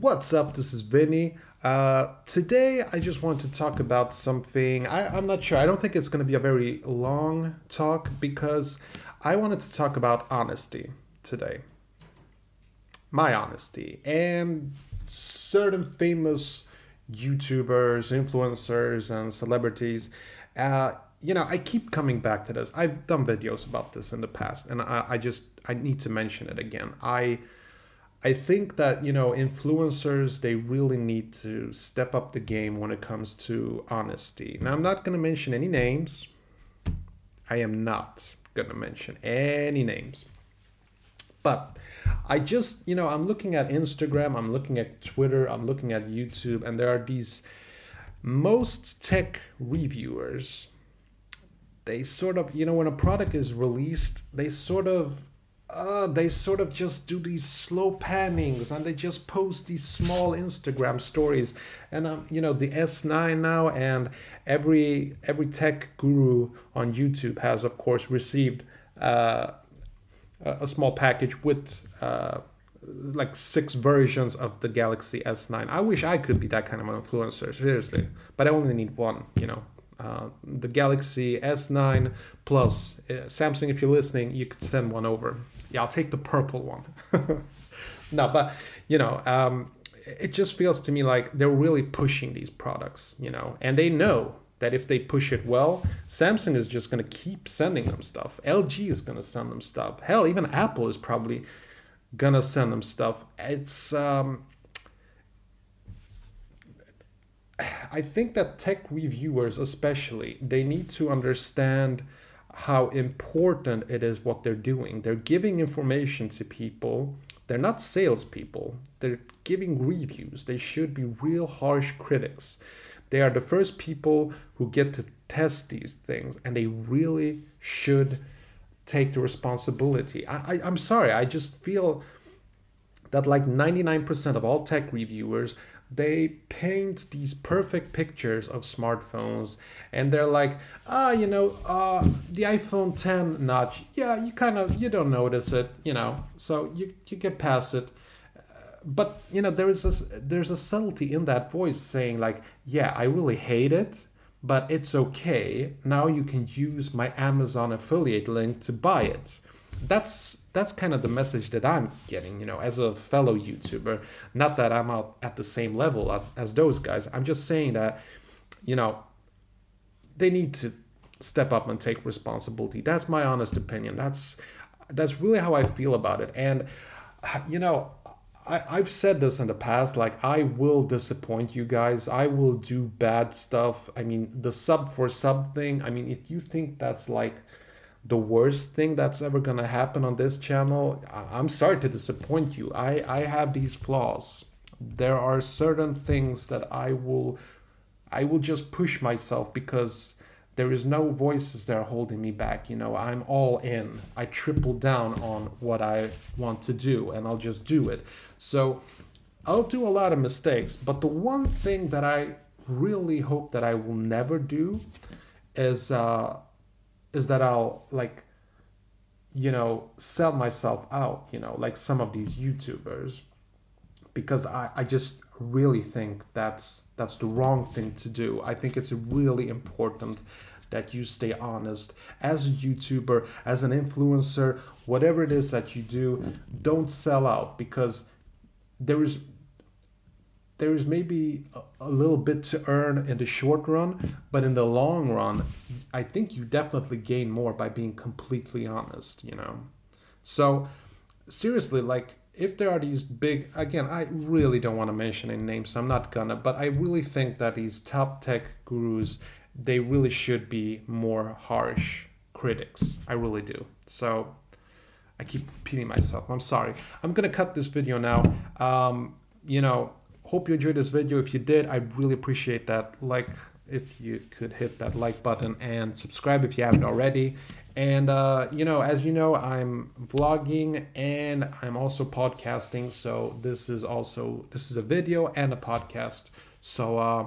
What's up? This is Vinny. Uh, today, I just want to talk about something. I, I'm not sure. I don't think it's going to be a very long talk because I wanted to talk about honesty today. My honesty. And certain famous YouTubers, influencers, and celebrities. Uh, you know, I keep coming back to this. I've done videos about this in the past, and I, I just I need to mention it again. I I think that you know influencers they really need to step up the game when it comes to honesty. Now I'm not going to mention any names. I am not going to mention any names. But I just, you know, I'm looking at Instagram, I'm looking at Twitter, I'm looking at YouTube and there are these most tech reviewers they sort of, you know, when a product is released, they sort of uh, they sort of just do these slow pannings and they just post these small Instagram stories. And um, you know the S9 now, and every every tech guru on YouTube has of course received uh, a small package with uh, like six versions of the Galaxy S9. I wish I could be that kind of an influencer, seriously, but I only need one. You know, uh, the Galaxy S9 Plus. Uh, Samsung, if you're listening, you could send one over. Yeah, I'll take the purple one. no, but you know, um, it just feels to me like they're really pushing these products, you know, and they know that if they push it well, Samsung is just going to keep sending them stuff. LG is going to send them stuff. Hell, even Apple is probably going to send them stuff. It's um, I think that tech reviewers, especially, they need to understand how important it is what they're doing. They're giving information to people. They're not salespeople. They're giving reviews. They should be real harsh critics. They are the first people who get to test these things, and they really should take the responsibility. I, I, I'm sorry, I just feel that like 99% of all tech reviewers they paint these perfect pictures of smartphones and they're like ah you know uh, the iphone 10 notch yeah you kind of you don't notice it you know so you, you get past it. But you know there is a there's a subtlety in that voice saying like yeah i really hate it but it's okay. Now you can use my amazon affiliate link to buy it. That's that's kind of the message that I'm getting, you know, as a fellow YouTuber. Not that I'm out at the same level as those guys. I'm just saying that, you know, they need to step up and take responsibility. That's my honest opinion. That's that's really how I feel about it. And you know, I, I've said this in the past, like I will disappoint you guys. I will do bad stuff. I mean, the sub for sub thing, I mean, if you think that's like the worst thing that's ever gonna happen on this channel i'm sorry to disappoint you. I i have these flaws. There are certain things that i will i will just push myself because there is no voices that are holding me back you know? I'm all in. I triple down on what i want to do and i'll just do it. So i'll do a lot of mistakes but the one thing that i really hope that i will never do is uh is that I'll like you know sell myself out you know like some of these youtubers because I, I just really think that's that's the wrong thing to do. I think it's really important that you stay honest. As a youtuber as an influencer whatever it is that you do don't sell out because there is there is maybe a, a, little bit to earn in the short run, but in the long run, I think you definitely gain more by being completely honest, you know? So, seriously, like, if there are these big, again, I really don't want to mention any names, so I'm not gonna, but I really think that these top tech gurus, they really should be more harsh critics. I really do. So, I keep repeating myself. I'm sorry. I'm gonna cut this video now. Um, you know, hope you enjoyed this video. If you did, I really appreciate that. Like if you could hit that like button and subscribe if you haven't already. And uh, you know, as you know, I'm vlogging and I'm also podcasting. So this is also this is a video and a podcast. So uh,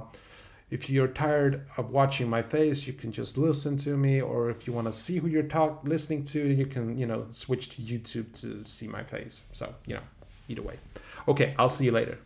if you're tired of watching my face, you can just listen to me. Or if you want to see who you're talk listening to, you can you know switch to YouTube to see my face. So you know, either way. Okay, I'll see you later.